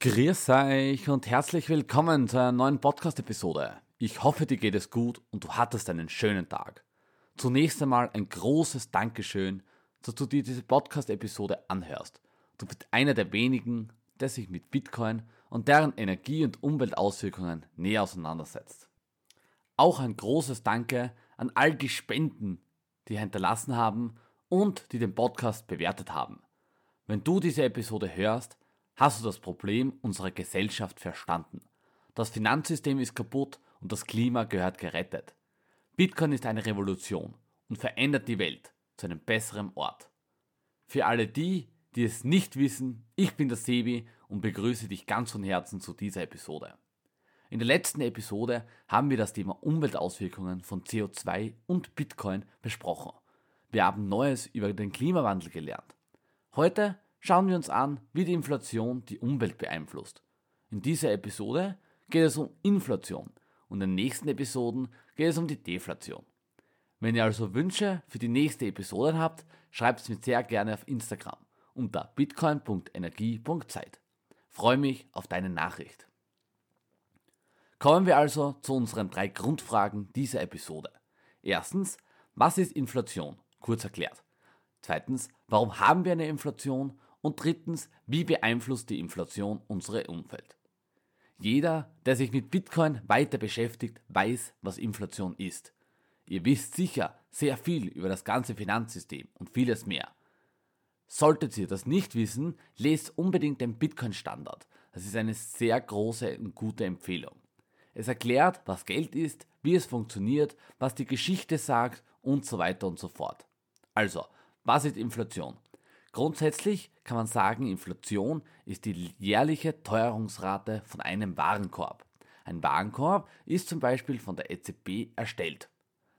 Grüß euch und herzlich willkommen zu einer neuen Podcast-Episode. Ich hoffe, dir geht es gut und du hattest einen schönen Tag. Zunächst einmal ein großes Dankeschön, dass du dir diese Podcast-Episode anhörst. Du bist einer der wenigen, der sich mit Bitcoin und deren Energie- und Umweltauswirkungen näher auseinandersetzt. Auch ein großes Danke an all die Spenden, die hinterlassen haben und die den Podcast bewertet haben. Wenn du diese Episode hörst, hast du das Problem unserer Gesellschaft verstanden. Das Finanzsystem ist kaputt und das Klima gehört gerettet. Bitcoin ist eine Revolution und verändert die Welt zu einem besseren Ort. Für alle die, die es nicht wissen, ich bin der Sebi und begrüße dich ganz von Herzen zu dieser Episode. In der letzten Episode haben wir das Thema Umweltauswirkungen von CO2 und Bitcoin besprochen. Wir haben Neues über den Klimawandel gelernt. Heute schauen wir uns an, wie die Inflation die Umwelt beeinflusst. In dieser Episode geht es um Inflation und in den nächsten Episoden geht es um die Deflation. Wenn ihr also Wünsche für die nächste Episode habt, schreibt es mir sehr gerne auf Instagram unter bitcoin.energie.zeit. Freue mich auf deine Nachricht. Kommen wir also zu unseren drei Grundfragen dieser Episode. Erstens, was ist Inflation? Kurz erklärt. Zweitens, warum haben wir eine Inflation? Und drittens, wie beeinflusst die Inflation unsere Umwelt? Jeder, der sich mit Bitcoin weiter beschäftigt, weiß, was Inflation ist. Ihr wisst sicher sehr viel über das ganze Finanzsystem und vieles mehr. Solltet ihr das nicht wissen, lest unbedingt den Bitcoin-Standard. Das ist eine sehr große und gute Empfehlung. Es erklärt, was Geld ist, wie es funktioniert, was die Geschichte sagt und so weiter und so fort. Also, was ist Inflation? Grundsätzlich kann man sagen, Inflation ist die jährliche Teuerungsrate von einem Warenkorb. Ein Warenkorb ist zum Beispiel von der EZB erstellt.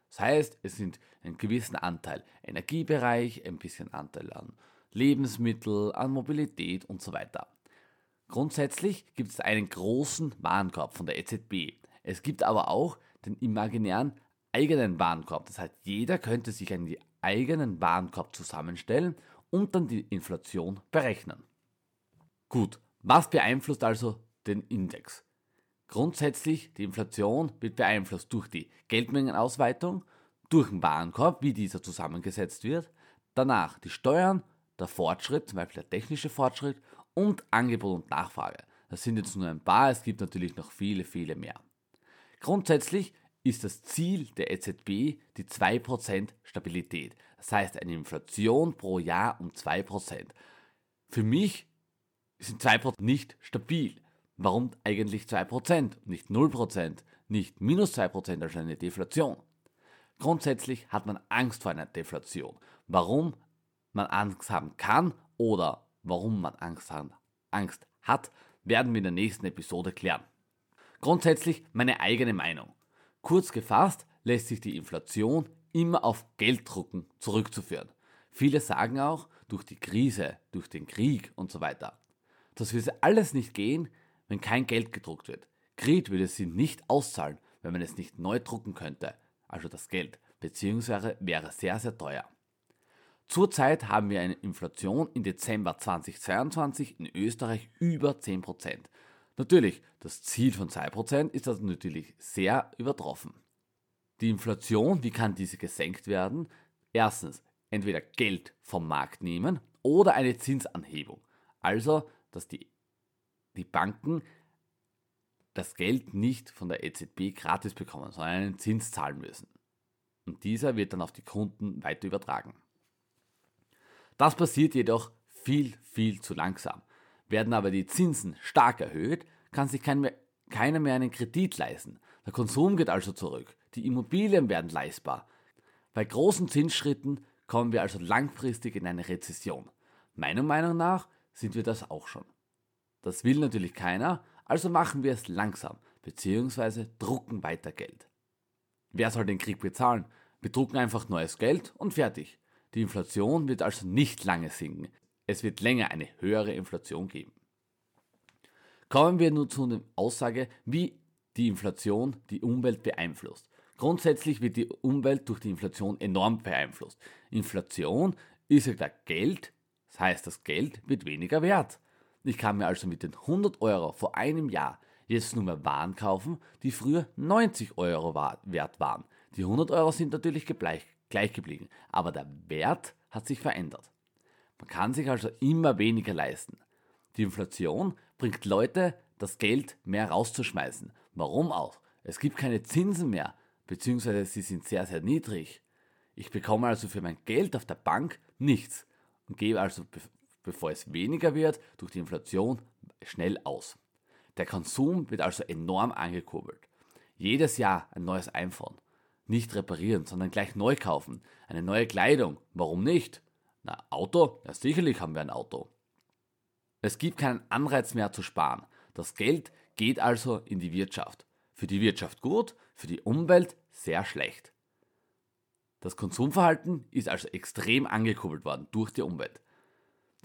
Das heißt, es sind einen gewissen Anteil Energiebereich, ein bisschen Anteil an Lebensmittel, an Mobilität und so weiter. Grundsätzlich gibt es einen großen Warenkorb von der EZB. Es gibt aber auch den imaginären eigenen Warenkorb. Das heißt, jeder könnte sich einen eigenen Warenkorb zusammenstellen und dann die Inflation berechnen. Gut, was beeinflusst also den Index? Grundsätzlich, die Inflation wird beeinflusst durch die Geldmengenausweitung, durch den Warenkorb, wie dieser zusammengesetzt wird, danach die Steuern, der Fortschritt, zum Beispiel der technische Fortschritt und Angebot und Nachfrage. Das sind jetzt nur ein paar, es gibt natürlich noch viele, viele mehr. Grundsätzlich ist das Ziel der EZB die 2% Stabilität. Das heißt eine Inflation pro Jahr um 2%. Für mich sind 2% nicht stabil. Warum eigentlich 2%, nicht 0%, nicht minus 2%, also eine Deflation? Grundsätzlich hat man Angst vor einer Deflation. Warum man Angst haben kann oder warum man Angst, haben, Angst hat, werden wir in der nächsten Episode klären. Grundsätzlich meine eigene Meinung. Kurz gefasst lässt sich die Inflation immer auf Gelddrucken zurückzuführen. Viele sagen auch durch die Krise, durch den Krieg und so weiter. Das würde alles nicht gehen, wenn kein Geld gedruckt wird. Krieg würde sie nicht auszahlen, wenn man es nicht neu drucken könnte, also das Geld, beziehungsweise wäre sehr, sehr teuer. Zurzeit haben wir eine Inflation im Dezember 2022 in Österreich über 10%. Natürlich, das Ziel von 2% ist das natürlich sehr übertroffen. Die Inflation, wie kann diese gesenkt werden? Erstens, entweder Geld vom Markt nehmen oder eine Zinsanhebung. Also, dass die, die Banken das Geld nicht von der EZB gratis bekommen, sondern einen Zins zahlen müssen. Und dieser wird dann auf die Kunden weiter übertragen. Das passiert jedoch viel, viel zu langsam. Werden aber die Zinsen stark erhöht, kann sich kein mehr, keiner mehr einen Kredit leisten. Der Konsum geht also zurück. Die Immobilien werden leistbar. Bei großen Zinsschritten kommen wir also langfristig in eine Rezession. Meiner Meinung nach sind wir das auch schon. Das will natürlich keiner, also machen wir es langsam, beziehungsweise drucken weiter Geld. Wer soll den Krieg bezahlen? Wir drucken einfach neues Geld und fertig. Die Inflation wird also nicht lange sinken. Es wird länger eine höhere Inflation geben. Kommen wir nun zu der Aussage, wie die Inflation die Umwelt beeinflusst. Grundsätzlich wird die Umwelt durch die Inflation enorm beeinflusst. Inflation ist ja Geld, das heißt, das Geld wird weniger wert. Ich kann mir also mit den 100 Euro vor einem Jahr jetzt nur mehr Waren kaufen, die früher 90 Euro wert waren. Die 100 Euro sind natürlich gleich geblieben, aber der Wert hat sich verändert. Man kann sich also immer weniger leisten. Die Inflation bringt Leute das Geld mehr rauszuschmeißen. Warum auch? Es gibt keine Zinsen mehr, beziehungsweise sie sind sehr, sehr niedrig. Ich bekomme also für mein Geld auf der Bank nichts und gebe also, bevor es weniger wird, durch die Inflation schnell aus. Der Konsum wird also enorm angekurbelt. Jedes Jahr ein neues iPhone. Nicht reparieren, sondern gleich neu kaufen. Eine neue Kleidung. Warum nicht? Na, Auto? Ja, sicherlich haben wir ein Auto. Es gibt keinen Anreiz mehr zu sparen. Das Geld geht also in die Wirtschaft. Für die Wirtschaft gut, für die Umwelt sehr schlecht. Das Konsumverhalten ist also extrem angekurbelt worden durch die Umwelt.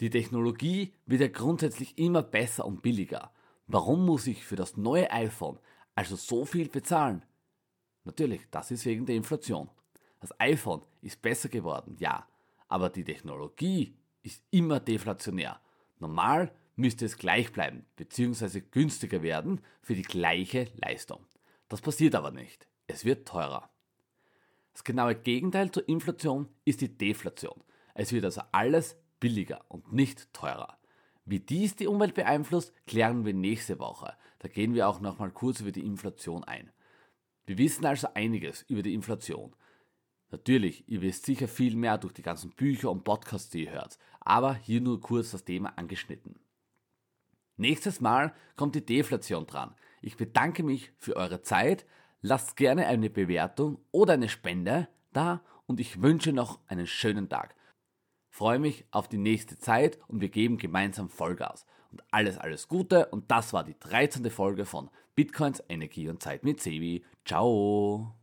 Die Technologie wird ja grundsätzlich immer besser und billiger. Warum muss ich für das neue iPhone also so viel bezahlen? Natürlich, das ist wegen der Inflation. Das iPhone ist besser geworden, ja, aber die Technologie ist immer deflationär. Normal müsste es gleich bleiben bzw. günstiger werden für die gleiche Leistung. Das passiert aber nicht. Es wird teurer. Das genaue Gegenteil zur Inflation ist die Deflation. Es wird also alles billiger und nicht teurer. Wie dies die Umwelt beeinflusst, klären wir nächste Woche. Da gehen wir auch nochmal kurz über die Inflation ein. Wir wissen also einiges über die Inflation. Natürlich, ihr wisst sicher viel mehr durch die ganzen Bücher und Podcasts, die ihr hört, aber hier nur kurz das Thema angeschnitten. Nächstes Mal kommt die Deflation dran. Ich bedanke mich für eure Zeit, lasst gerne eine Bewertung oder eine Spende da und ich wünsche noch einen schönen Tag. Freue mich auf die nächste Zeit und wir geben gemeinsam Vollgas. Und alles, alles Gute und das war die 13. Folge von Bitcoins, Energie und Zeit mit Sevi. Ciao!